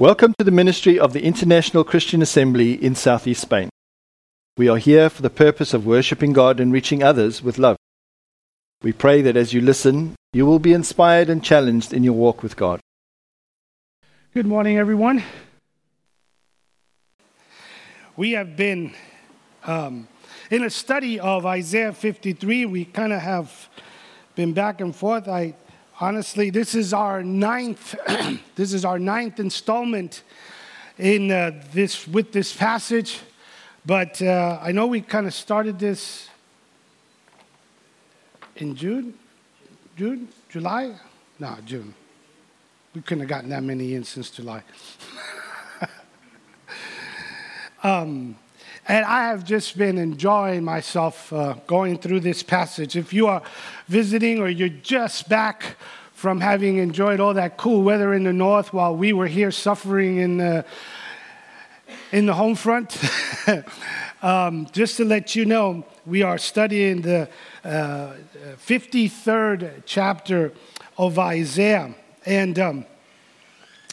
Welcome to the ministry of the International Christian Assembly in Southeast Spain. We are here for the purpose of worshipping God and reaching others with love. We pray that as you listen, you will be inspired and challenged in your walk with God. Good morning, everyone. We have been um, in a study of Isaiah 53. We kind of have been back and forth. I honestly, this is our ninth. this is our ninth installment in uh, this with this passage. But uh, I know we kind of started this in June, June, July. No, June. We couldn't have gotten that many in since July. um, and I have just been enjoying myself uh, going through this passage. If you are visiting or you're just back from having enjoyed all that cool weather in the north while we were here suffering in the, in the home front, um, just to let you know, we are studying the uh, 53rd chapter of Isaiah. And um,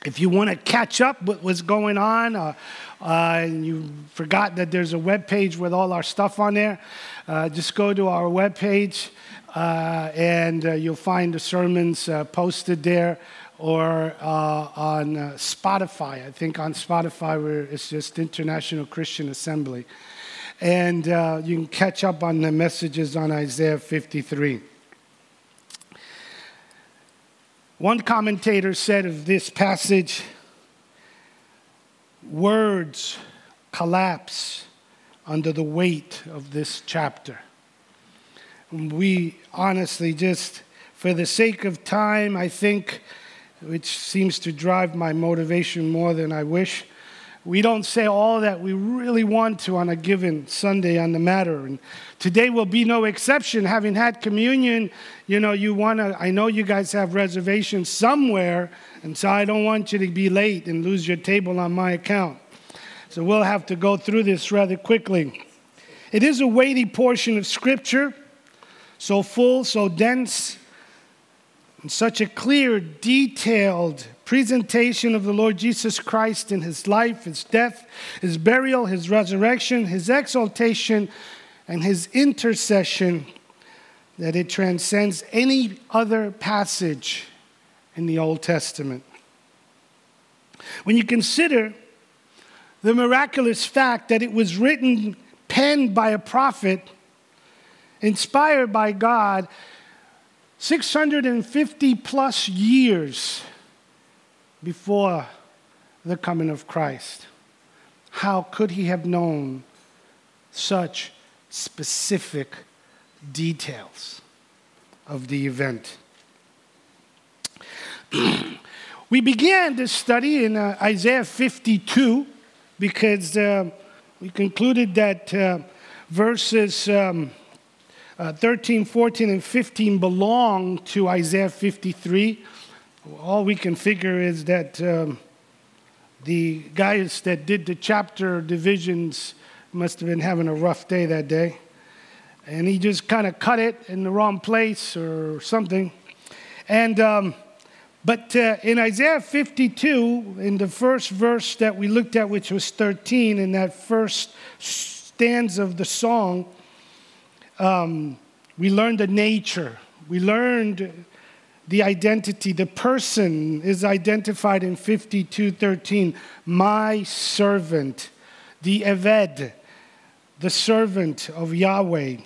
if you want to catch up with what's going on, uh, uh, and you forgot that there's a web page with all our stuff on there, uh, just go to our web page uh, and uh, you'll find the sermons uh, posted there or on Spotify. I think on Spotify where it's just International Christian Assembly. And you can catch up on the messages on Isaiah 53. One commentator said of this passage, words collapse under the weight of this chapter. We honestly just, for the sake of time, I think, which seems to drive my motivation more than I wish, we don't say all that we really want to on a given Sunday on the matter. And today will be no exception. Having had communion, you know, you want to, I know you guys have reservations somewhere, and so I don't want you to be late and lose your table on my account. So we'll have to go through this rather quickly. It is a weighty portion of Scripture, so full, so dense, and such a clear, detailed presentation of the Lord Jesus Christ in his life, his death, his burial, his resurrection, his exaltation, and his intercession that it transcends any other passage in the Old Testament. When you consider the miraculous fact that it was written, penned by a prophet, inspired by God, 650 plus years before the coming of Christ. How could he have known such specific details of the event? we began this study in uh, Isaiah 52 because uh, we concluded that uh, verses um, uh, 13, 14, and 15 belong to Isaiah 53 all we can figure is that um, the guys that did the chapter divisions must have been having a rough day that day. And he just kind of cut it in the wrong place or something. And, um, but uh, in Isaiah 52, in the first verse that we looked at, which was 13, in that first stanza of the song, um, we learned the nature. We learned the identity, the person is identified in 52:13, my servant, the Eved, the servant of Yahweh.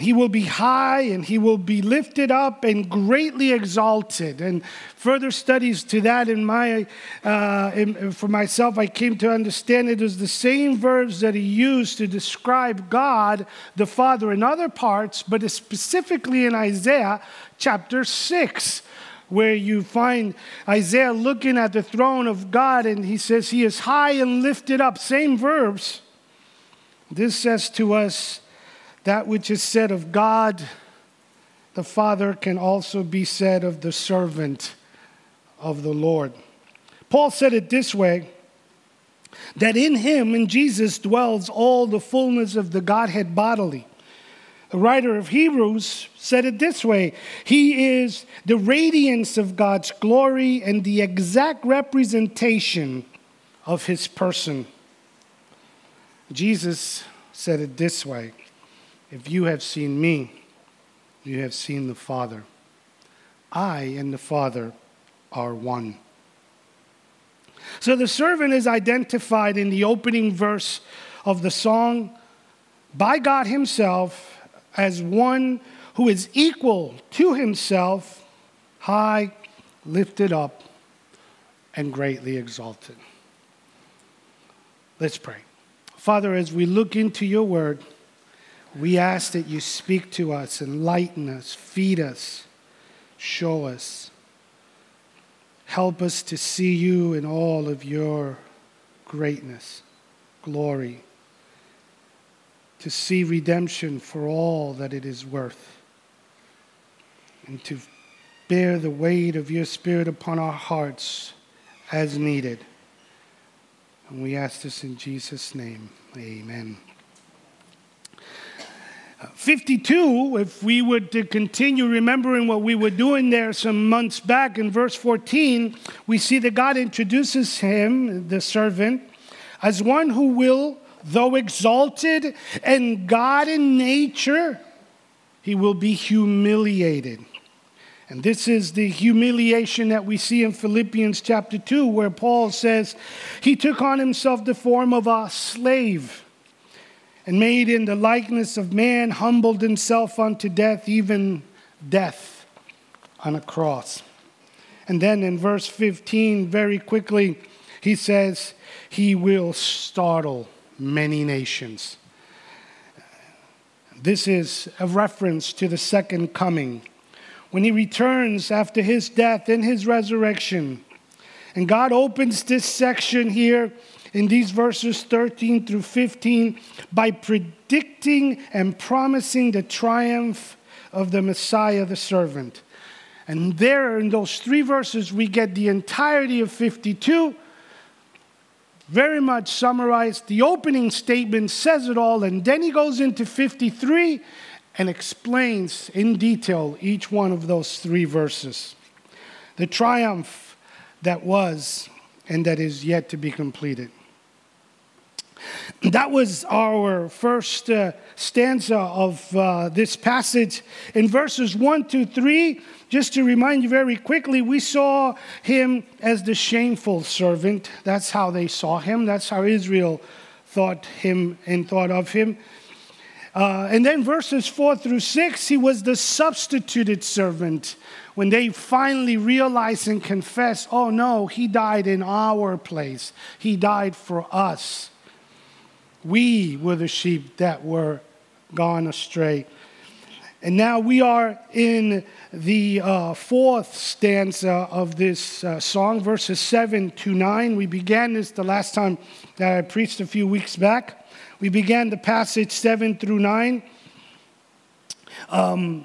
He will be high and he will be lifted up and greatly exalted. And further studies to that in my, uh, in, for myself, I came to understand it is the same verbs that he used to describe God the Father in other parts, but specifically in Isaiah chapter 6 where you find Isaiah looking at the throne of God and he says, He is high and lifted up. Same verbs. This says to us, that which is said of God, the Father, can also be said of the servant of the Lord. Paul said it this way that in him, in Jesus, dwells all the fullness of the Godhead bodily. The writer of Hebrews said it this way He is the radiance of God's glory and the exact representation of his person. Jesus said it this way If you have seen me, you have seen the Father. I and the Father are one. So the servant is identified in the opening verse of the song by God Himself as one who is equal to himself, high, lifted up, and greatly exalted. Let's pray. Father, as we look into your word, we ask that you speak to us, enlighten us, feed us, show us. Help us to see you in all of your greatness, glory, to see redemption for all that it is worth, and to bear the weight of your Spirit upon our hearts as needed. And we ask this in Jesus' name. Amen. Uh, 52, if we would continue remembering what we were doing there some months back in verse 14, we see that God introduces him, the servant, as one who will Though exalted and God in nature, he will be humiliated. And this is the humiliation that we see in Philippians chapter 2, where Paul says, He took on himself the form of a slave and made in the likeness of man, humbled himself unto death, even death on a cross. And then in verse 15, very quickly, he says, He will startle many nations. This is a reference to the second coming. When he returns after his death and his resurrection. And God opens this section here in these verses 13 through 15 by predicting and promising the triumph of the Messiah, the servant. And there, in those three verses, we get the entirety of 52 very much summarized. The opening statement says it all, and then he goes into 53 and explains in detail each one of those three verses. The triumph that was and that is yet to be completed. That was our first uh, stanza of uh, this passage. In verses 1 to 3, just to remind you very quickly, we saw him as the shameful servant. That's how they saw him, that's how Israel thought him and thought of him. Uh, and then verses 4 through 6, he was the substituted servant. When they finally realized and confessed, oh no, he died in our place, he died for us. We were the sheep that were gone astray. And now we are in the uh, fourth stanza of this uh, song, verses 7 to 9. We began this the last time that I preached a few weeks back. We began the passage 7 through 9. Um,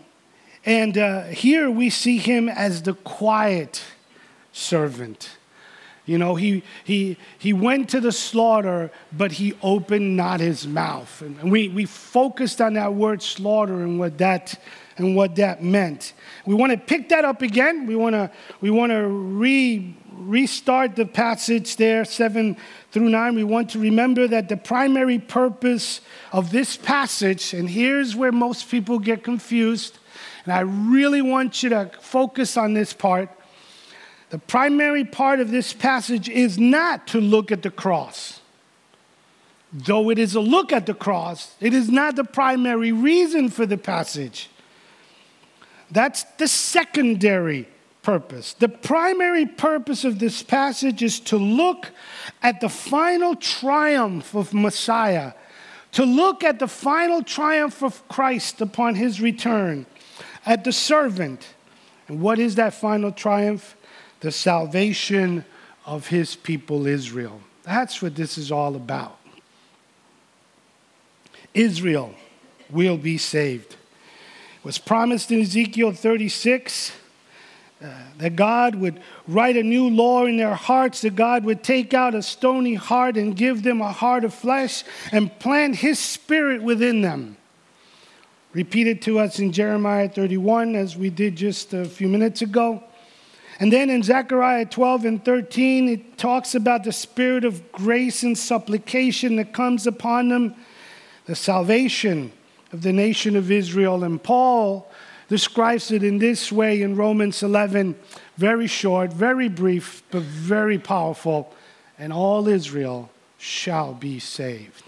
and uh, here we see him as the quiet servant. You know, he, he, he went to the slaughter, but he opened not his mouth. And we, we focused on that word slaughter and what that, and what that meant. We want to pick that up again. We want to, we want to re, restart the passage there, 7 through 9. We want to remember that the primary purpose of this passage, and here's where most people get confused, and I really want you to focus on this part the primary part of this passage is not to look at the cross. Though it is a look at the cross, it is not the primary reason for the passage. That's the secondary purpose. The primary purpose of this passage is to look at the final triumph of Messiah, to look at the final triumph of Christ upon his return, at the servant. And what is that final triumph? The salvation of his people Israel. That's what this is all about. Israel will be saved. It was promised in Ezekiel 36 uh, that God would write a new law in their hearts, that God would take out a stony heart and give them a heart of flesh and plant his spirit within them. repeated to us in Jeremiah 31, as we did just a few minutes ago. And then in Zechariah 12 and 13, it talks about the spirit of grace and supplication that comes upon them, the salvation of the nation of Israel. And Paul describes it in this way in Romans 11 very short, very brief, but very powerful. And all Israel shall be saved.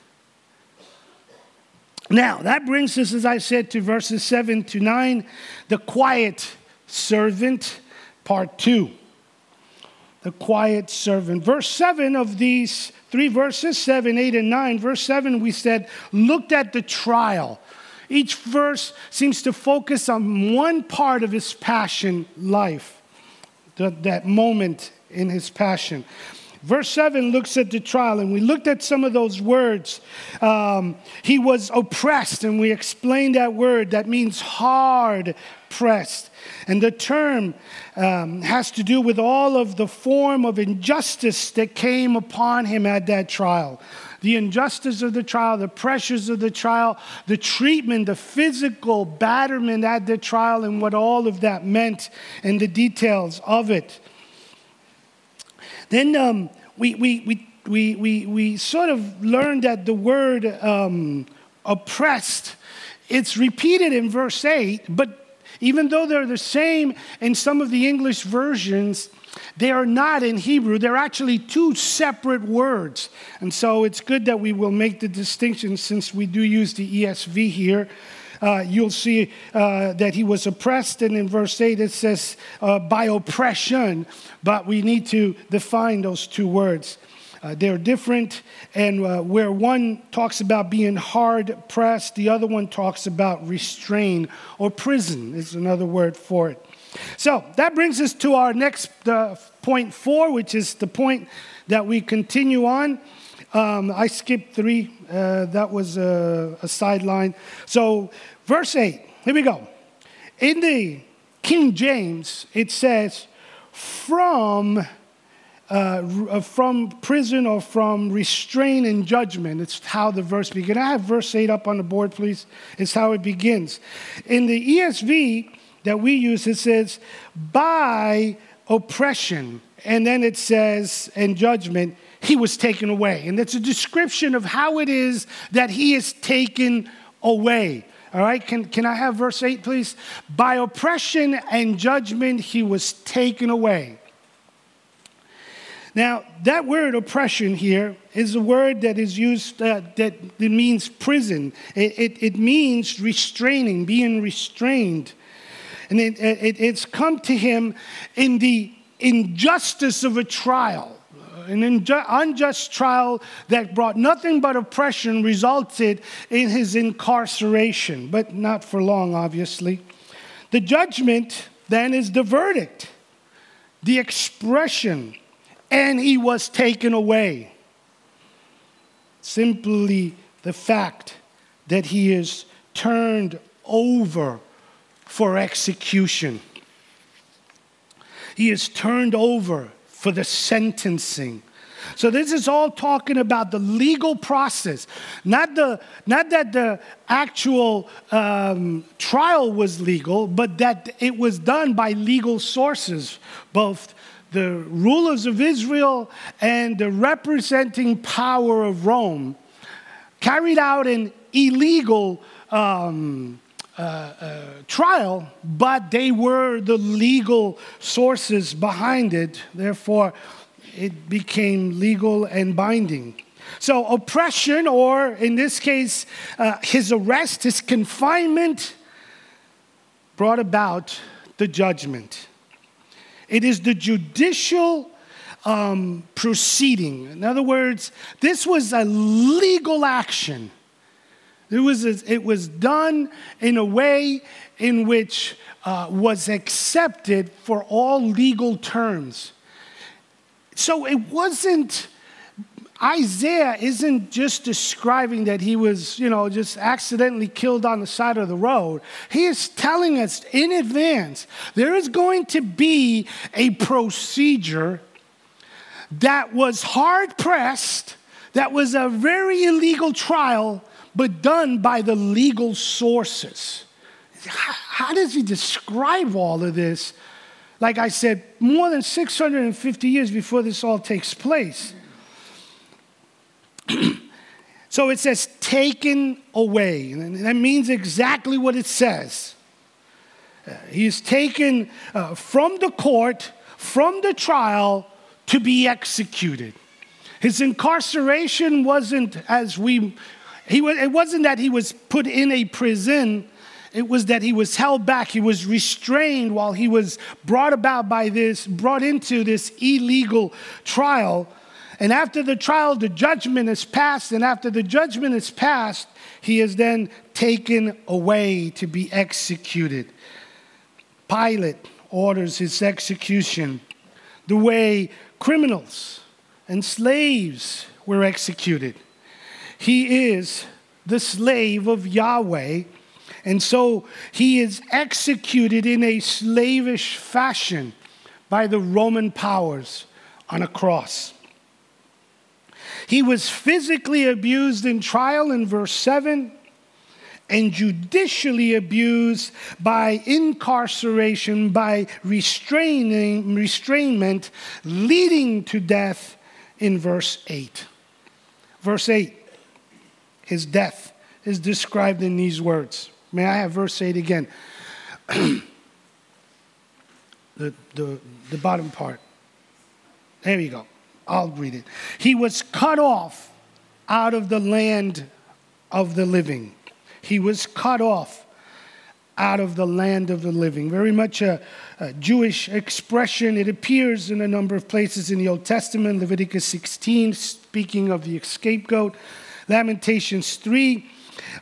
Now, that brings us, as I said, to verses 7 to 9, the quiet servant part two. The quiet servant. Verse 7 of these three verses, 7, 8, and 9. Verse 7, we said, looked at the trial. Each verse seems to focus on one part of his passion life, that moment in his passion. Verse 7 looks at the trial, and we looked at some of those words. Um, he was oppressed, and we explained that word. That means hard pressed. And the term um, has to do with all of the form of injustice that came upon him at that trial. The injustice of the trial, the pressures of the trial, the treatment, the physical batterment at the trial, and what all of that meant, and the details of it. Then um, we, we, we, we, we, we sort of learned that the word um, oppressed, it's repeated in verse 8, but even though they're the same in some of the English versions, they are not in Hebrew. They're actually two separate words. And so it's good that we will make the distinction since we do use the ESV here uh, you'll see uh, that he was oppressed. And in verse 8, it says uh, by oppression, but we need to define those two words. Uh, they're different, and uh, where one talks about being hard pressed, the other one talks about restrain or prison, is another word for it. So that brings us to our next uh, point four, which is the point that we continue on. Um, I skipped three. Uh, that was a, a sideline. So Verse 8, here we go. In the King James, it says, from, uh, uh, from prison or from restraint and judgment. It's how the verse begins. I have verse 8 up on the board, please? It's how it begins. In the ESV that we use, it says, by oppression. And then it says, in judgment, he was taken away. And it's a description of how it is that he is taken away. All right, can, can I have verse 8, please? By oppression and judgment he was taken away. Now, that word oppression here is a word that is used uh, that, that means prison. It, it, it, means restraining, being restrained. And it, it, it's come to him in the injustice of a trial an unjust trial that brought nothing but oppression resulted in his incarceration, but not for long, obviously. The judgment then is the verdict, the expression, and he was taken away. Simply the fact that he is turned over for execution. He is turned over for the sentencing. So this is all talking about the legal process, not the not that the actual um, trial was legal, but that it was done by legal sources, both the rulers of Israel and the representing power of Rome carried out an illegal um, uh, uh, trial, but they were the legal sources behind it. Therefore, it became legal and binding. So, oppression, or in this case, uh, his arrest, his confinement, brought about the judgment. It is the judicial um, proceeding. In other words, this was a legal action it was, it was done in a way in which uh, was accepted for all legal terms. So it wasn't, Isaiah isn't just describing that he was, you know, just accidentally killed on the side of the road. He is telling us in advance there is going to be a procedure that was hard pressed, that was a very illegal trial but done by the legal sources. How, does he describe all of this? Like I said, more than 650 years before this all takes place. so it says taken away, and that means exactly what it says. Uh, he is taken uh, from the court, from the trial, to be executed. His incarceration wasn't as we, he, it wasn't that he was put in a prison, it was that he was held back. He was restrained while he was brought about by this, brought into this illegal trial. And after the trial, the judgment is passed. And after the judgment is passed, he is then taken away to be executed. Pilate orders his execution the way criminals and slaves were executed. He is the slave of Yahweh, and so he is executed in a slavish fashion by the Roman powers on a cross. He was physically abused in trial in verse 7 and judicially abused by incarceration, by restraining, restrainment, leading to death in verse 8. Verse 8, his death is described in these words. May I have verse 8 again? the, the, the bottom part. There you go. I'll read it. He was cut off out of the land of the living. He was cut off out of the land of the living. Very much a, a, Jewish expression. It appears in a number of places in the Old Testament, Leviticus 16, speaking of the scapegoat, Lamentations 3.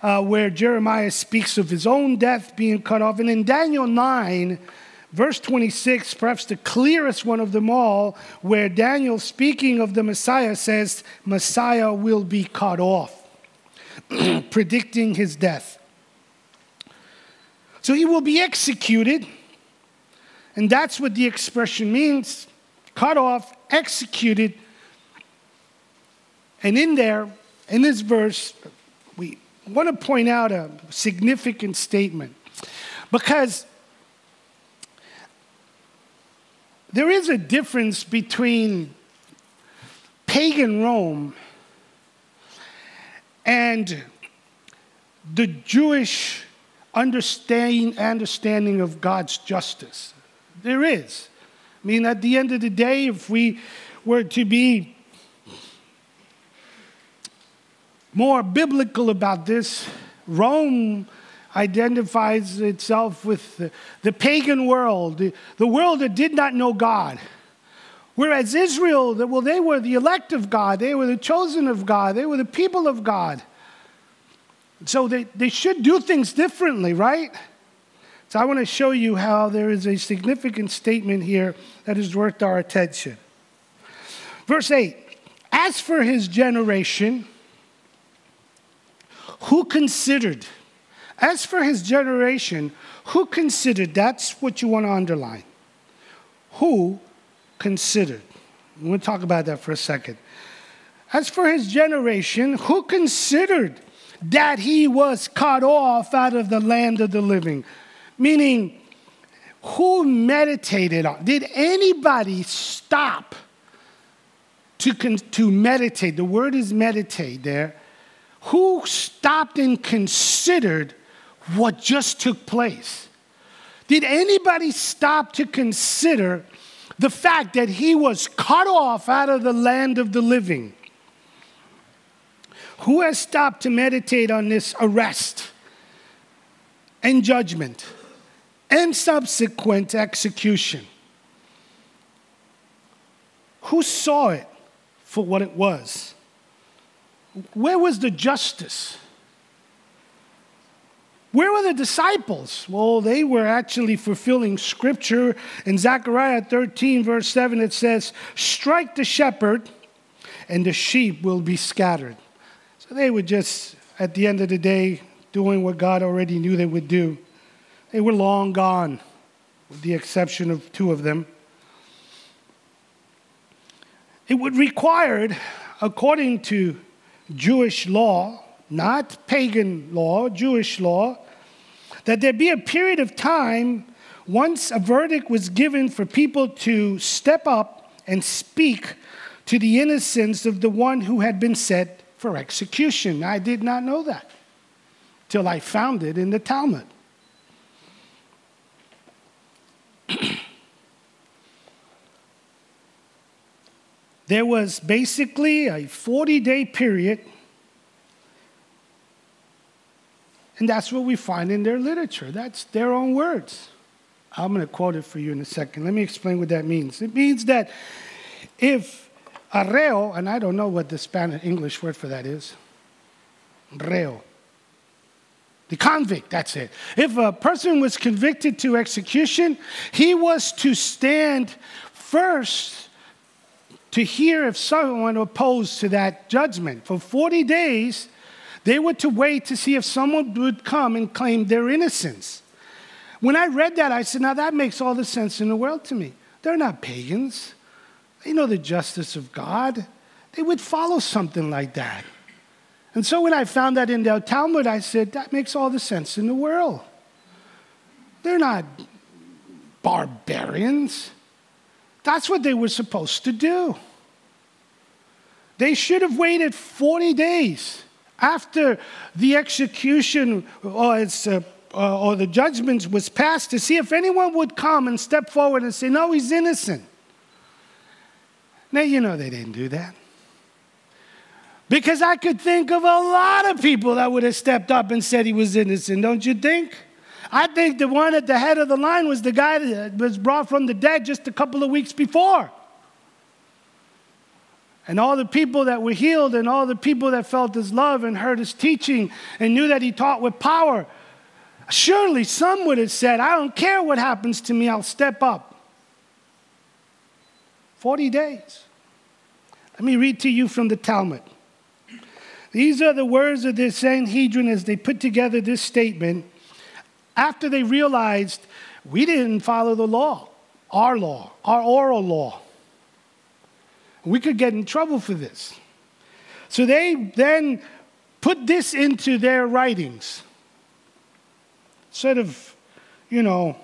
Uh, where Jeremiah speaks of his own death being cut off. And in Daniel 9, verse 26, perhaps the clearest one of them all, where Daniel, speaking of the Messiah, says, Messiah will be cut off. predicting his death. So he will be executed, and that's what the expression means cut off, executed. And in there, in this verse, we want to point out a significant statement because there is a difference between pagan Rome and the Jewish understanding, understanding of God's justice. There is. I mean, at the end of the day, if we were to be more biblical about this, Rome identifies itself with the, the pagan world, the, the world that did not know God. Whereas Israel, well, they were the elect of God, they were the chosen of God, they were the people of God. So they, they should do things differently, right? So I want to show you how there is a significant statement here that is worth our attention. Verse 8 As for his generation, who considered? As for his generation, who considered? That's what you want to underline. Who considered. Going to talk about that for a second. As for his generation, who considered that he was cut off out of the land of the living? Meaning, who meditated on? Did anybody stop to, to meditate? The word is meditate there. Who stopped and considered what just took place? Did anybody stop to consider the fact that he was cut off out of the land of the living. Who has stopped to meditate on this arrest and judgment and subsequent execution? Who saw it for what it was? Where was the justice? Where were the disciples? Well, they were actually fulfilling scripture. In Zechariah 13, verse 7, it says, Strike the shepherd, and the sheep will be scattered. So they were just, at the end of the day, doing what God already knew they would do. They were long gone, with the exception of two of them. It would require, according to Jewish law, not pagan law, Jewish law, that there be a period of time once a verdict was given for people to step up and speak to the innocence of the one who had been set for execution. I did not know that till I found it in the Talmud. There was basically a 40 day period, and that's what we find in their literature. That's their own words. I'm going to quote it for you in a second. Let me explain what that means. It means that if a reo, and I don't know what the Spanish English word for that is, reo, the convict, that's it. If a person was convicted to execution, he was to stand first to hear if someone opposed to that judgment. For 40 days, they were to wait to see if someone would come and claim their innocence. When I read that, I said, now that makes all the sense in the world to me. They're not pagans, they know the justice of God. They would follow something like that. And so when I found that in the Talmud, I said, that makes all the sense in the world. They're not barbarians. That's what they were supposed to do. They should have waited 40 days after the execution or uh, uh, or the judgment was passed to see if anyone would come and step forward and say, No, he's innocent. Now, you know they didn't do that. Because I could think of a lot of people that would have stepped up and said he was innocent, don't you think? I think the one at the head of the line was the guy that was brought from the dead just a couple of weeks before. And all the people that were healed, and all the people that felt his love and heard his teaching and knew that he taught with power Surely some would have said, I don't care what happens to me, I'll step up. 40 days. Let me read to you from the Talmud. These are the words of the Sanhedrin as they put together this statement after they realized we didn't follow the law, our law, our oral law. We could get in trouble for this. So they then put this into their writings. Instead of, you know,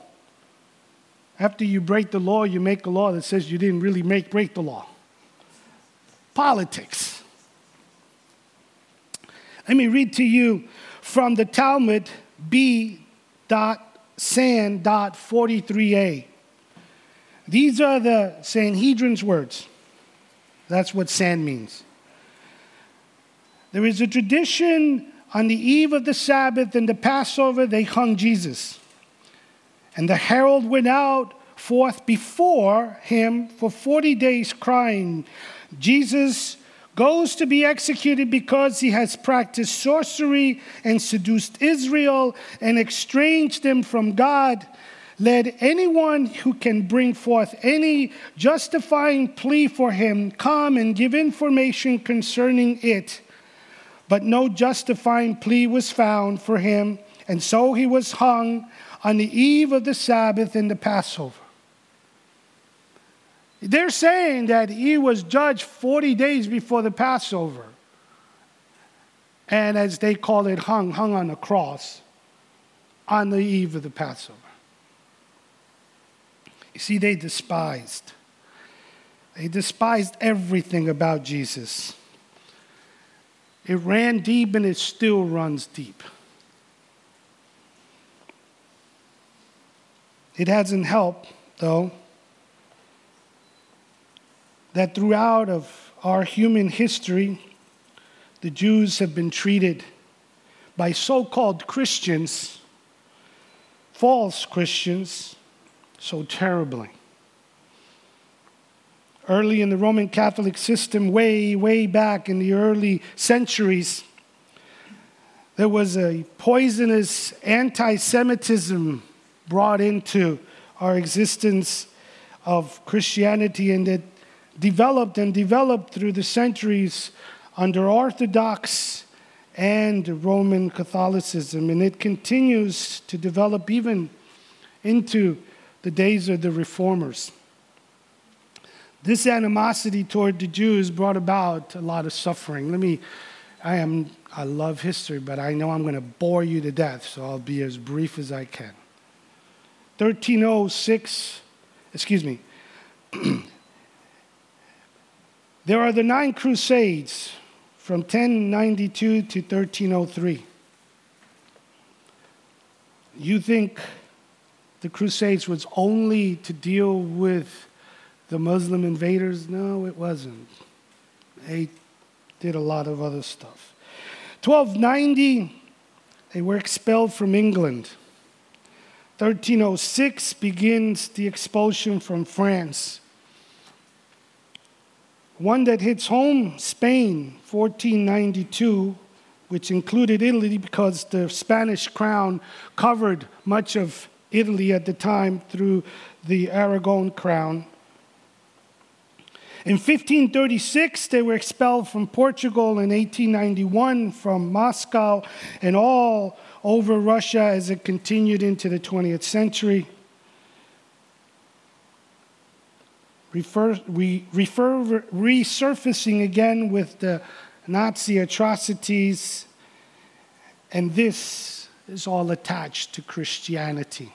after you break the law, you make a law that says you didn't really make break the law. Politics. Let me read to you from the Talmud B. San. 43a. These are the Sanhedrin's words. That's what San means. There is a tradition on the eve of the Sabbath and the Passover, they hung Jesus. And the herald went out forth before him for 40 days, crying, Jesus goes to be executed because he has practiced sorcery and seduced Israel and estranged them from God. Let anyone who can bring forth any justifying plea for him come and give information concerning it but no justifying plea was found for him, and so he was hung on the eve of the Sabbath in the Passover. They're saying that he was judged 40 days before the Passover. And as they call it, hung, hung on a cross on the eve of the Passover. You see, they despised. They despised everything about Jesus. It ran deep and it still runs deep. It hasn't helped, though, that throughout of our human history, the Jews have been treated by so-called Christians, false Christians, so terribly. Early in the Roman Catholic system, way, way back in the early centuries, there was a poisonous anti Semitism brought into our existence of Christianity, and it developed and developed through the centuries under Orthodox and Roman Catholicism, and it continues to develop even into the days of the reformers. This animosity toward the Jews brought about a lot of suffering. Let me I am I love history, but I know I'm going to bore you to death, so I'll be as brief as I can. 1306, excuse me. there are the nine crusades from 1092 to 1303. You think the crusades was only to deal with the Muslim invaders? No, it wasn't. They did a lot of other stuff. 1290, they were expelled from England. 1306 begins the expulsion from France. One that hits home, Spain, 1492, which included Italy because the Spanish crown covered much of Italy at the time through the Aragon crown. In 1536, they were expelled from Portugal. In 1891, from Moscow, and all over Russia as it continued into the 20th century. Refer, we refer, resurfacing again with the Nazi atrocities, and this is all attached to Christianity.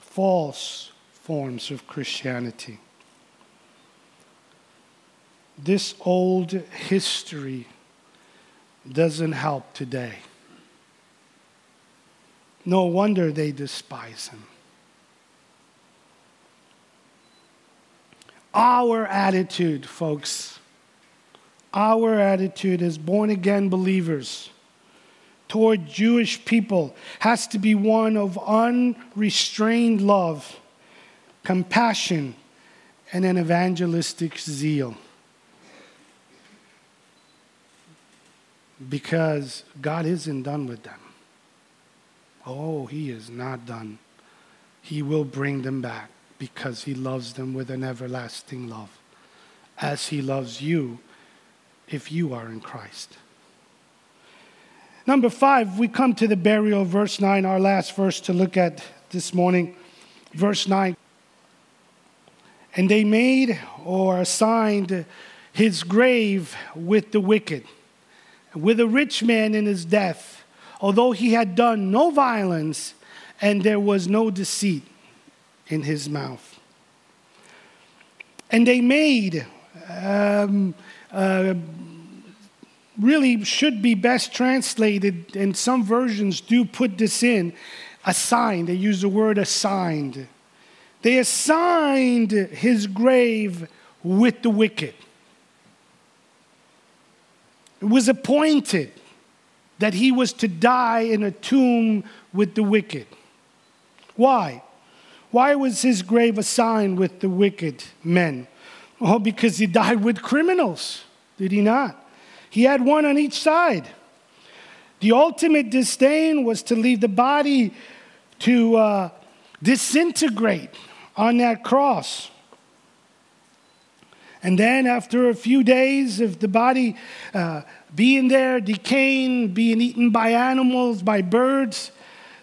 False forms of Christianity this old history doesn't help today. No wonder they despise him. Our attitude, folks, our attitude as born again believers toward Jewish people has to be one of unrestrained love, compassion, and an evangelistic zeal. because God isn't done with them. Oh, He is not done. He will bring them back because He loves them with an everlasting love, as He loves you if you are in Christ. Number five, we come to the burial, verse 9, our last verse to look at this morning. Verse 9. And they made or assigned his grave with the wicked with a rich man in his death, although he had done no violence and there was no deceit in his mouth. And they made, um, uh, really should be best translated, and some versions do put this in, assigned. They use the word assigned. They assigned his grave with the wicked. It was appointed that he was to die in a tomb with the wicked. Why? Why was his grave assigned with the wicked men? Oh, because he died with criminals, did he not? He had one on each side. The ultimate disdain was to leave the body to uh, disintegrate on that cross. And then, after a few days of the body uh, being there, decaying, being eaten by animals, by birds,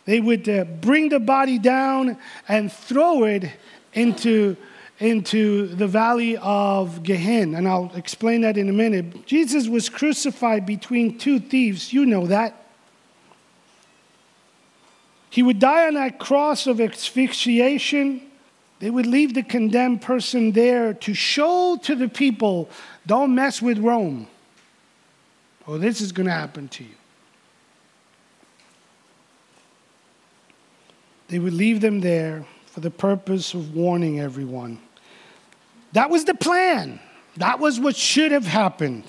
they would uh, bring the body down and throw it into, into the valley of Gehenna. And I'll explain that in a minute. Jesus was crucified between two thieves. You know that. He would die on that cross of asphyxiation they would leave the condemned person there to show to the people don't mess with Rome, or this is going to happen to you. They would leave them there for the purpose of warning everyone. That was the plan. That was what should have happened.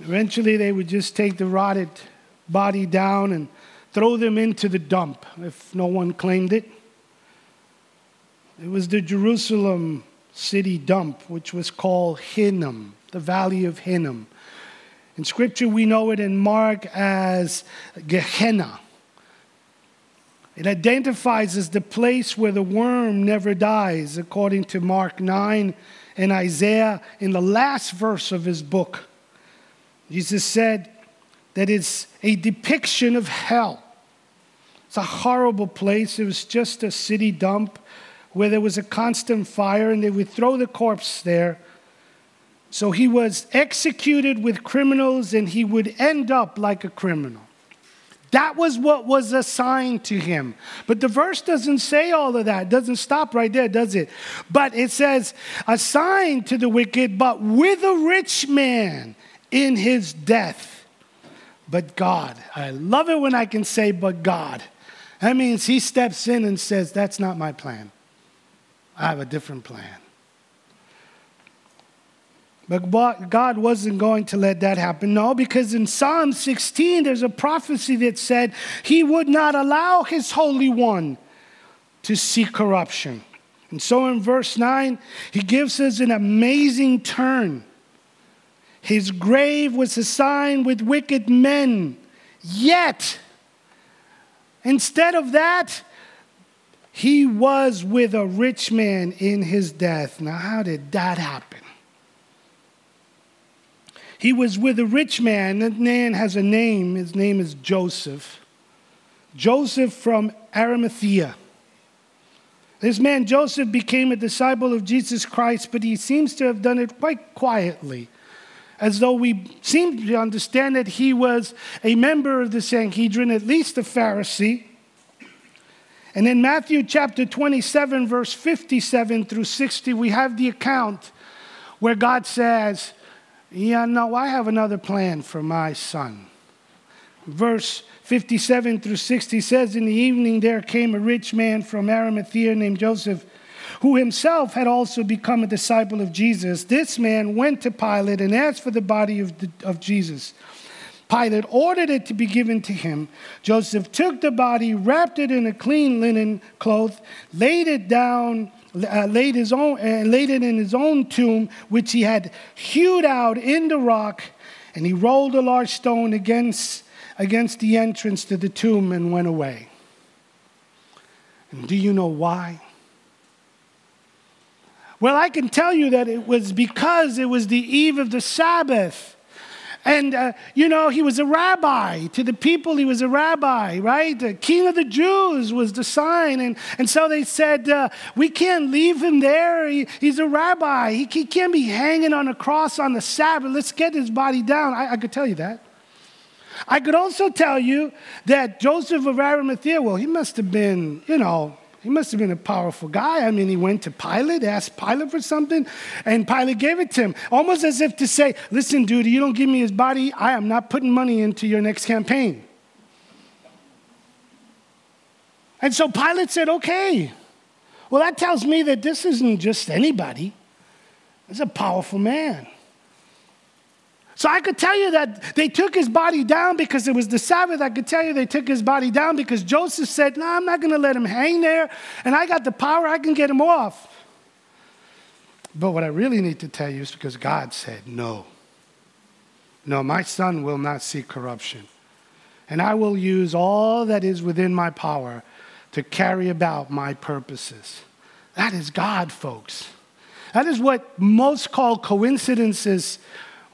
Eventually, they would just take the rotted body down and throw them into the dump if no one claimed it. It was the Jerusalem city dump, which was called Hinnom, the Valley of Hinnom. In Scripture, we know it in Mark as Gehenna. It identifies as the place where the worm never dies, according to Mark 9 and Isaiah in the last verse of his book. Jesus said that it's a depiction of hell. It's a horrible place. It was just a city dump where there was a constant fire and they would throw the corpse there. So he was executed with criminals and he would end up like a criminal. That was what was assigned to him. But the verse doesn't say all of that. It doesn't stop right there, does it? But it says, assigned to the wicked, but with a rich man in his death. But God. I love it when I can say, but God. That means he steps in and says, that's not my plan. I have a different plan. But God wasn't going to let that happen. No, because in Psalm 16, there's a prophecy that said he would not allow his Holy One to see corruption. And so in verse 9, he gives us an amazing turn. His grave was assigned with wicked men, yet, instead of that, he was with a rich man in his death. Now, how did that happen? He was with a rich man. That man has a name. His name is Joseph. Joseph from Arimathea. This man, Joseph, became a disciple of Jesus Christ, but he seems to have done it quite quietly, as though we seem to understand that he was a member of the Sanhedrin, at least a Pharisee. And in Matthew chapter 27, verse 57 through 60, we have the account where God says, yeah, no, I have another plan for my son. Verse 57 through 60 says, In the evening there came a rich man from Arimathea named Joseph, who himself had also become a disciple of Jesus. This man went to Pilate and asked for the body of, the, of Jesus. Pilate ordered it to be given to him. Joseph took the body, wrapped it in a clean linen cloth, laid it down uh, laid, his own, uh, laid it in his own tomb, which he had hewed out in the rock, and he rolled a large stone against, against the entrance to the tomb and went away. And do you know why? Well, I can tell you that it was because it was the eve of the Sabbath. And, uh, you know, he was a rabbi. To the people, he was a rabbi, right? The king of the Jews was the sign. And, and so they said, uh, we can't leave him there. He, he's a rabbi. He, he, can't be hanging on a cross on the Sabbath. Let's get his body down. I, I could tell you that. I could also tell you that Joseph of Arimathea, well, he must have been, you know, he must have been a powerful guy. I mean, he went to Pilate, asked Pilate for something, and Pilate gave it to him, almost as if to say, Listen, dude, you don't give me his body, I am not putting money into your next campaign. And so Pilate said, Okay. Well, that tells me that this isn't just anybody, it's a powerful man. So I could tell you that they took his body down because it was the Sabbath. I could tell you they took his body down because Joseph said, No, I'm not going to let him hang there. And I got the power, I can get him off. But what I really need to tell you is because God said, No. No, my son will not see corruption. And I will use all that is within my power to carry about my purposes. That is God, folks. That is what most call coincidences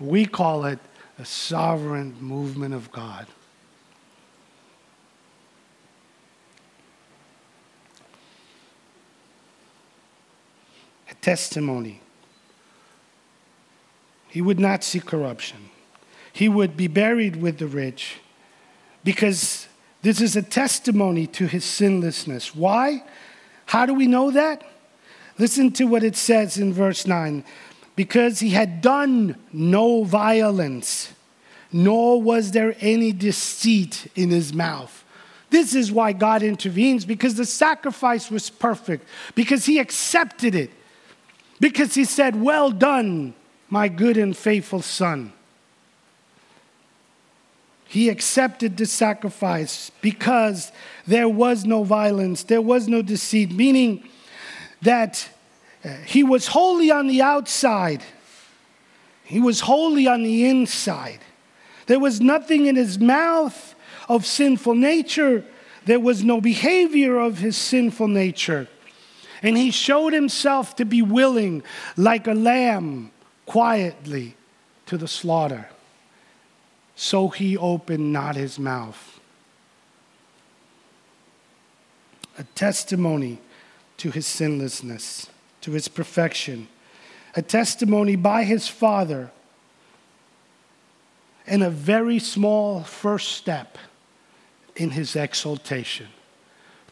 we call it a sovereign movement of God. A testimony. He would not see corruption. He would be buried with the rich because this is a testimony to his sinlessness. Why? How do we know that? Listen to what it says in verse 9 because he had done no violence, nor was there any deceit in his mouth. This is why God intervenes, because the sacrifice was perfect, because he accepted it, because he said, Well done, my good and faithful son. He accepted the sacrifice because there was no violence, there was no deceit, meaning that he was holy on the outside, he was holy on the inside. There was nothing in his mouth of sinful nature, there was no behavior of his sinful nature. And he showed himself to be willing, like a lamb, quietly to the slaughter. So he opened not his mouth. A testimony to his sinlessness to its perfection. a testimony by his Father, and a very small first step in his exaltation.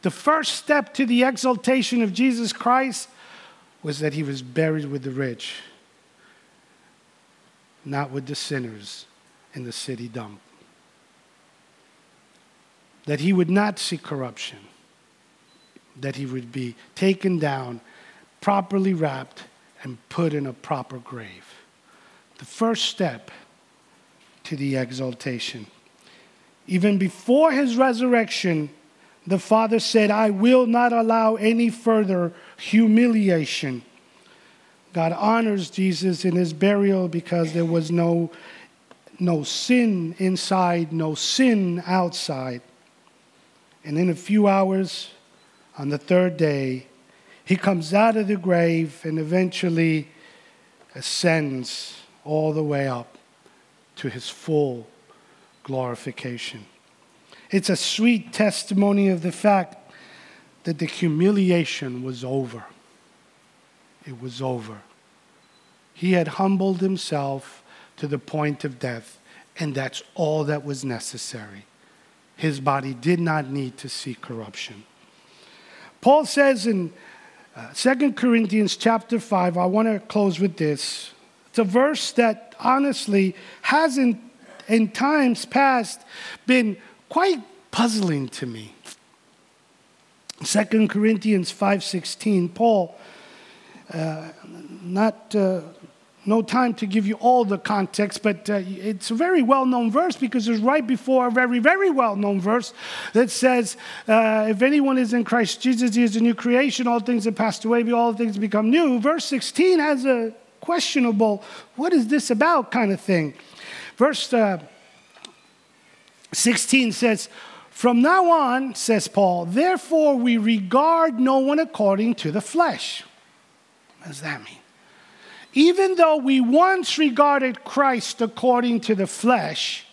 The first step to the exaltation of Jesus Christ was that he was buried with the rich, not with the sinners in the city dump. That he would not see corruption, that he would be taken down, properly wrapped, and put in a proper grave. The first step to the exaltation. Even before his resurrection, the Father said, I will not allow any further humiliation. God honors Jesus in his burial because there was no, no sin inside, no sin outside. And in a few hours, on the third day, he comes out of the grave and eventually ascends all the way up to his full glorification. It's a sweet testimony of the fact that the humiliation was over. It was over. He had humbled himself to the point of death, and that's all that was necessary. His body did not need to see corruption. Paul says in uh, 2 Corinthians chapter 5, I want to close with this. It's a verse that honestly hasn't, in times past, been quite puzzling to me. 2 Corinthians 5:16 Paul uh, not uh, no time to give you all the context, but uh, it's a very well known verse because it's right before a very, very well known verse that says, uh, If anyone is in Christ Jesus, he is a new creation. All things have passed away, all things become new. Verse 16 has a questionable, what is this about kind of thing. Verse uh, 16 says, From now on, says Paul, therefore we regard no one according to the flesh. What does that mean? Even though we once regarded Christ according to the flesh,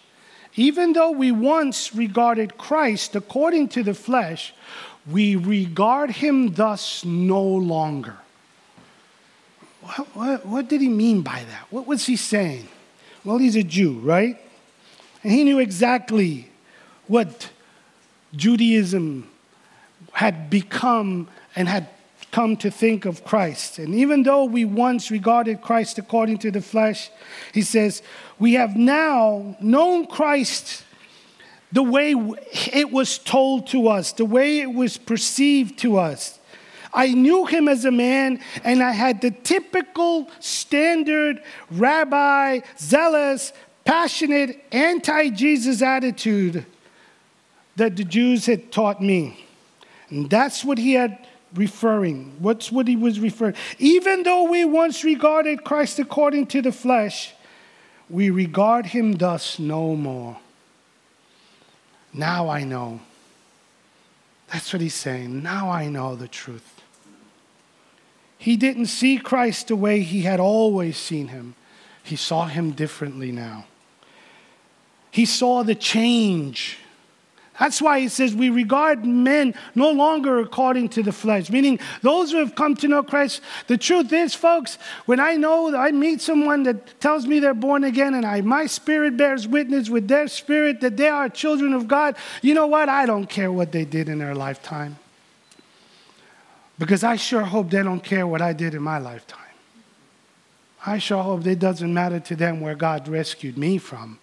even though we once regarded Christ according to the flesh, we regard him thus no longer. What, what, what, did he mean by that? What was he saying? Well, he's a Jew, right? And he knew exactly what Judaism had become and had come to think of Christ. And even though we once regarded Christ according to the flesh, he says, we have now known Christ the way it was told to us, the way it was perceived to us. I knew him as a man, and I had the typical standard rabbi, zealous, passionate, anti Jesus attitude that the Jews had taught me. And that's what he had referring. What's what he was referring? Even though we once regarded Christ according to the flesh, we regard him thus no more. Now I know. That's what he's saying. Now I know the truth. He didn't see Christ the way he had always seen him, he saw him differently now. He saw the change. That's why he says we regard men no longer according to the flesh, meaning those who have come to know Christ. The truth is, folks, when I know that I meet someone that tells me they're born again and I, my spirit bears witness with their spirit that they are children of God, you know what? I don't care what they did in their lifetime. Because I sure hope they don't care what I did in my lifetime. I sure hope it doesn't matter to them where God rescued me from.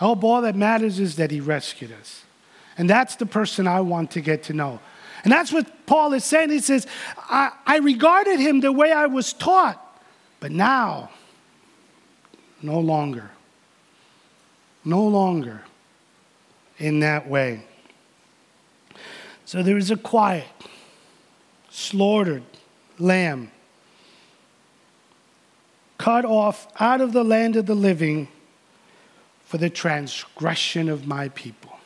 I hope all that matters is that He rescued us. And that's the person I want to get to know. And that's what Paul is saying. He says, I, I regarded him the way I was taught, but now, no longer. No longer in that way. So there is a quiet slaughtered lamb, cut off out of the land of the living for the transgression of my people.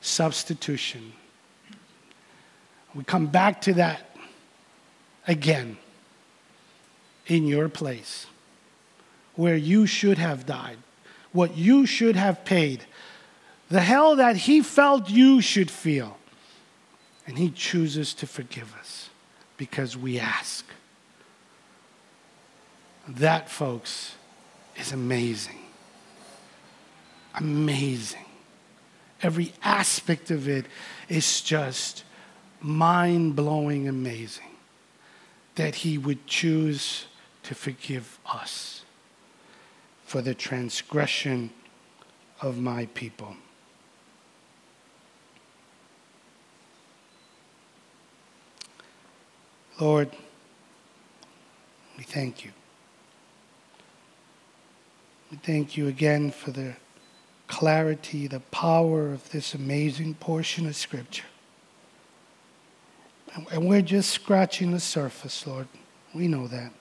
Substitution. We come back to that again in your place where you should have died, what you should have paid, the hell that he felt you should feel. And He chooses to forgive us because we ask. That, folks, is amazing. Amazing. Every aspect of it is just mind blowing amazing that He would choose to forgive us for the transgression of my people. Lord, we thank you. We thank you again for the clarity, the power of this amazing portion of Scripture. And we're just scratching the surface, Lord. We know that.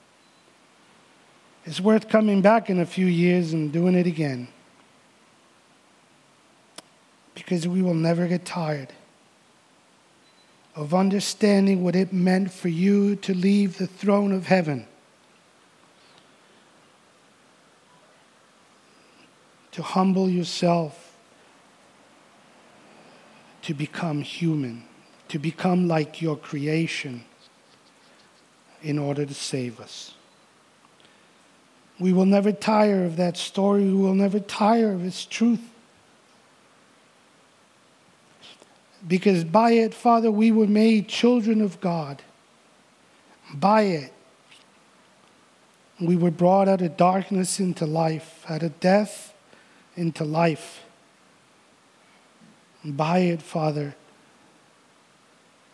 It's worth coming back in a few years and doing it again. Because we will never get tired of understanding what it meant for you to leave the throne of heaven, to humble yourself, to become human, to become like your creation in order to save us. We will never tire of that story. We will never tire of its truth. Because by it, Father, we were made children of God. By it, we were brought out of darkness into life, out of death into life. By it, Father,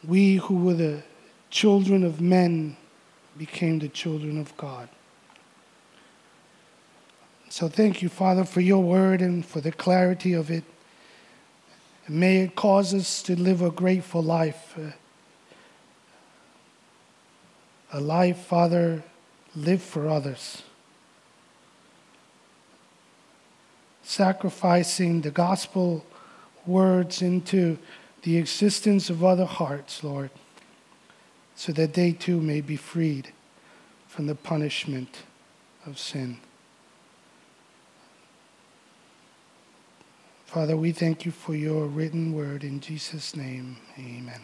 we who were the children of men became the children of God. So thank you, Father, for your word and for the clarity of it. And may it cause us to live a grateful life. Uh, a life, Father, live for others. Sacrificing the gospel words into the existence of other hearts, Lord, so that they too may be freed from the punishment of sin. Father, we thank you for your written word in Jesus' name. Amen.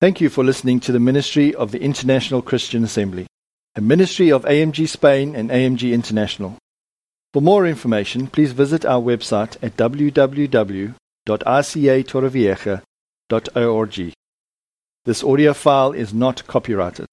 Thank you for listening to the ministry of the International Christian Assembly, a ministry of AMG Spain and AMG International. For more information, please visit our website at www.rcatorrevieja.org. This audio file is not copyrighted.